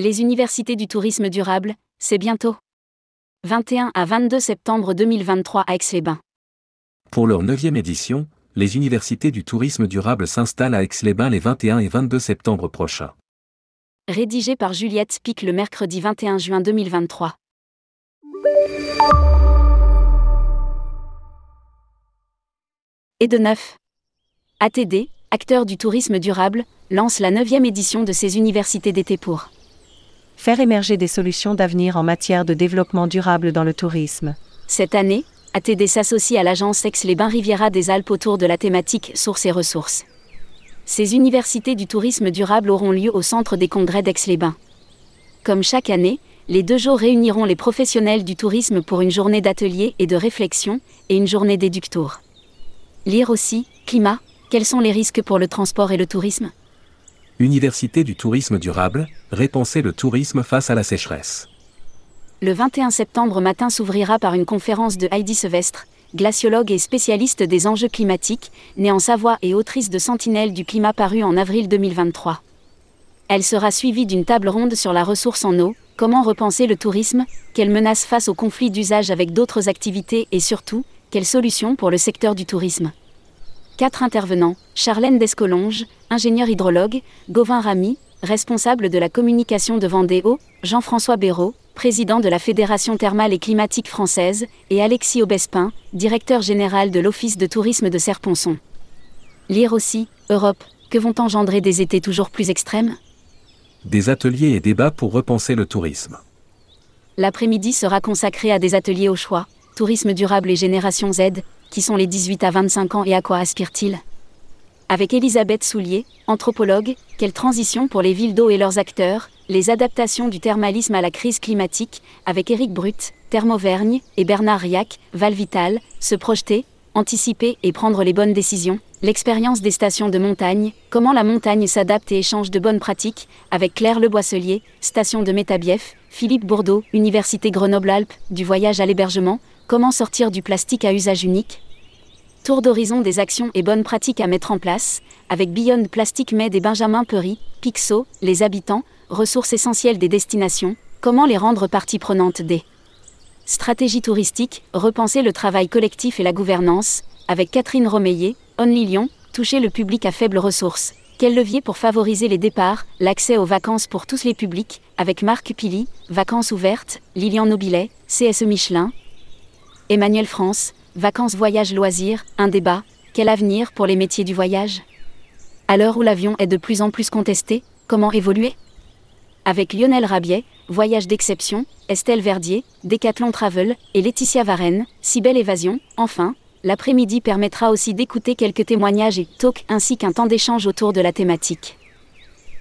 Les universités du tourisme durable, c'est bientôt. 21 à 22 septembre 2023 à Aix-les-Bains. Pour leur 9e édition, les universités du tourisme durable s'installent à Aix-les-Bains les 21 et 22 septembre prochains. Rédigé par Juliette Pic le mercredi 21 juin 2023. Et de neuf. ATD, acteur du tourisme durable, lance la 9e édition de ses universités d'été pour faire émerger des solutions d'avenir en matière de développement durable dans le tourisme. Cette année, ATD s'associe à l'agence Aix-les-Bains Riviera des Alpes autour de la thématique Sources et ressources. Ces universités du tourisme durable auront lieu au centre des congrès d'Aix-les-Bains. Comme chaque année, les deux jours réuniront les professionnels du tourisme pour une journée d'atelier et de réflexion et une journée d'éductour. Lire aussi, climat, quels sont les risques pour le transport et le tourisme? Université du tourisme durable, répensez le tourisme face à la sécheresse. Le 21 septembre matin s'ouvrira par une conférence de Heidi Sevestre, glaciologue et spécialiste des enjeux climatiques, née en Savoie et autrice de Sentinelle du climat paru en avril 2023. Elle sera suivie d'une table ronde sur la ressource en eau, comment repenser le tourisme, quelles menaces face aux conflits d'usage avec d'autres activités et surtout, quelles solutions pour le secteur du tourisme. Quatre intervenants, Charlène Descolonges, ingénieur hydrologue, Gauvin Ramy, responsable de la communication de Vendéo, Jean-François Béraud, président de la Fédération thermale et climatique française, et Alexis Aubespin, directeur général de l'Office de tourisme de Serponçon. Lire aussi, Europe, que vont engendrer des étés toujours plus extrêmes? Des ateliers et débats pour repenser le tourisme. L'après-midi sera consacré à des ateliers au choix, tourisme durable et génération Z, qui sont les 18 à 25 ans et à quoi aspirent-ils Avec Elisabeth Soulier, anthropologue, quelle transition pour les villes d'eau et leurs acteurs, les adaptations du thermalisme à la crise climatique, avec Éric Brut, Thermovergne, et Bernard Riac, Valvital, se projeter, anticiper et prendre les bonnes décisions, l'expérience des stations de montagne, comment la montagne s'adapte et échange de bonnes pratiques, avec Claire Le Boisselier, station de Métabief, Philippe Bourdeau, Université Grenoble-Alpes, du voyage à l'hébergement, comment sortir du plastique à usage unique Tour d'horizon des actions et bonnes pratiques à mettre en place, avec Beyond Plastic Med et Benjamin Perry, Pixo, les habitants, ressources essentielles des destinations, comment les rendre partie prenante des stratégies touristiques, repenser le travail collectif et la gouvernance, avec Catherine Romeillet, Only Lyon, toucher le public à faibles ressources. Quel levier pour favoriser les départs, l'accès aux vacances pour tous les publics, avec Marc Pili, Vacances ouvertes, Lilian Nobilet, CSE Michelin, Emmanuel France, Vacances, voyages, loisirs, un débat, quel avenir pour les métiers du voyage? À l'heure où l'avion est de plus en plus contesté, comment évoluer? Avec Lionel Rabiet, Voyage d'exception, Estelle Verdier, Decathlon Travel et Laetitia Varenne, Si belle évasion, enfin, l'après-midi permettra aussi d'écouter quelques témoignages et talks ainsi qu'un temps d'échange autour de la thématique.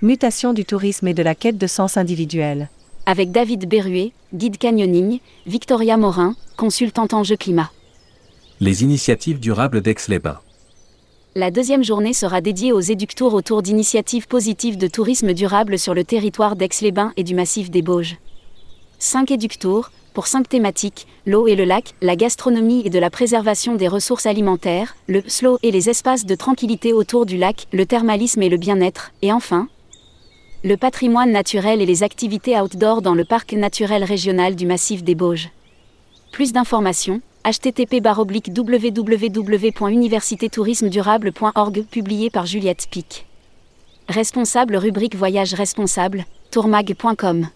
Mutation du tourisme et de la quête de sens individuel. Avec David Berruet, guide canyoning, Victoria Morin, consultante en jeu climat les initiatives durables d'Aix-les-Bains. La deuxième journée sera dédiée aux éductours autour d'initiatives positives de tourisme durable sur le territoire d'Aix-les-Bains et du massif des Bauges. Cinq éductours, pour cinq thématiques, l'eau et le lac, la gastronomie et de la préservation des ressources alimentaires, le slow et les espaces de tranquillité autour du lac, le thermalisme et le bien-être, et enfin, le patrimoine naturel et les activités outdoor dans le parc naturel régional du massif des Bauges. Plus d'informations, http www.universitétourismedurable.org publié par Juliette Pic. Responsable rubrique Voyage responsable, tourmag.com.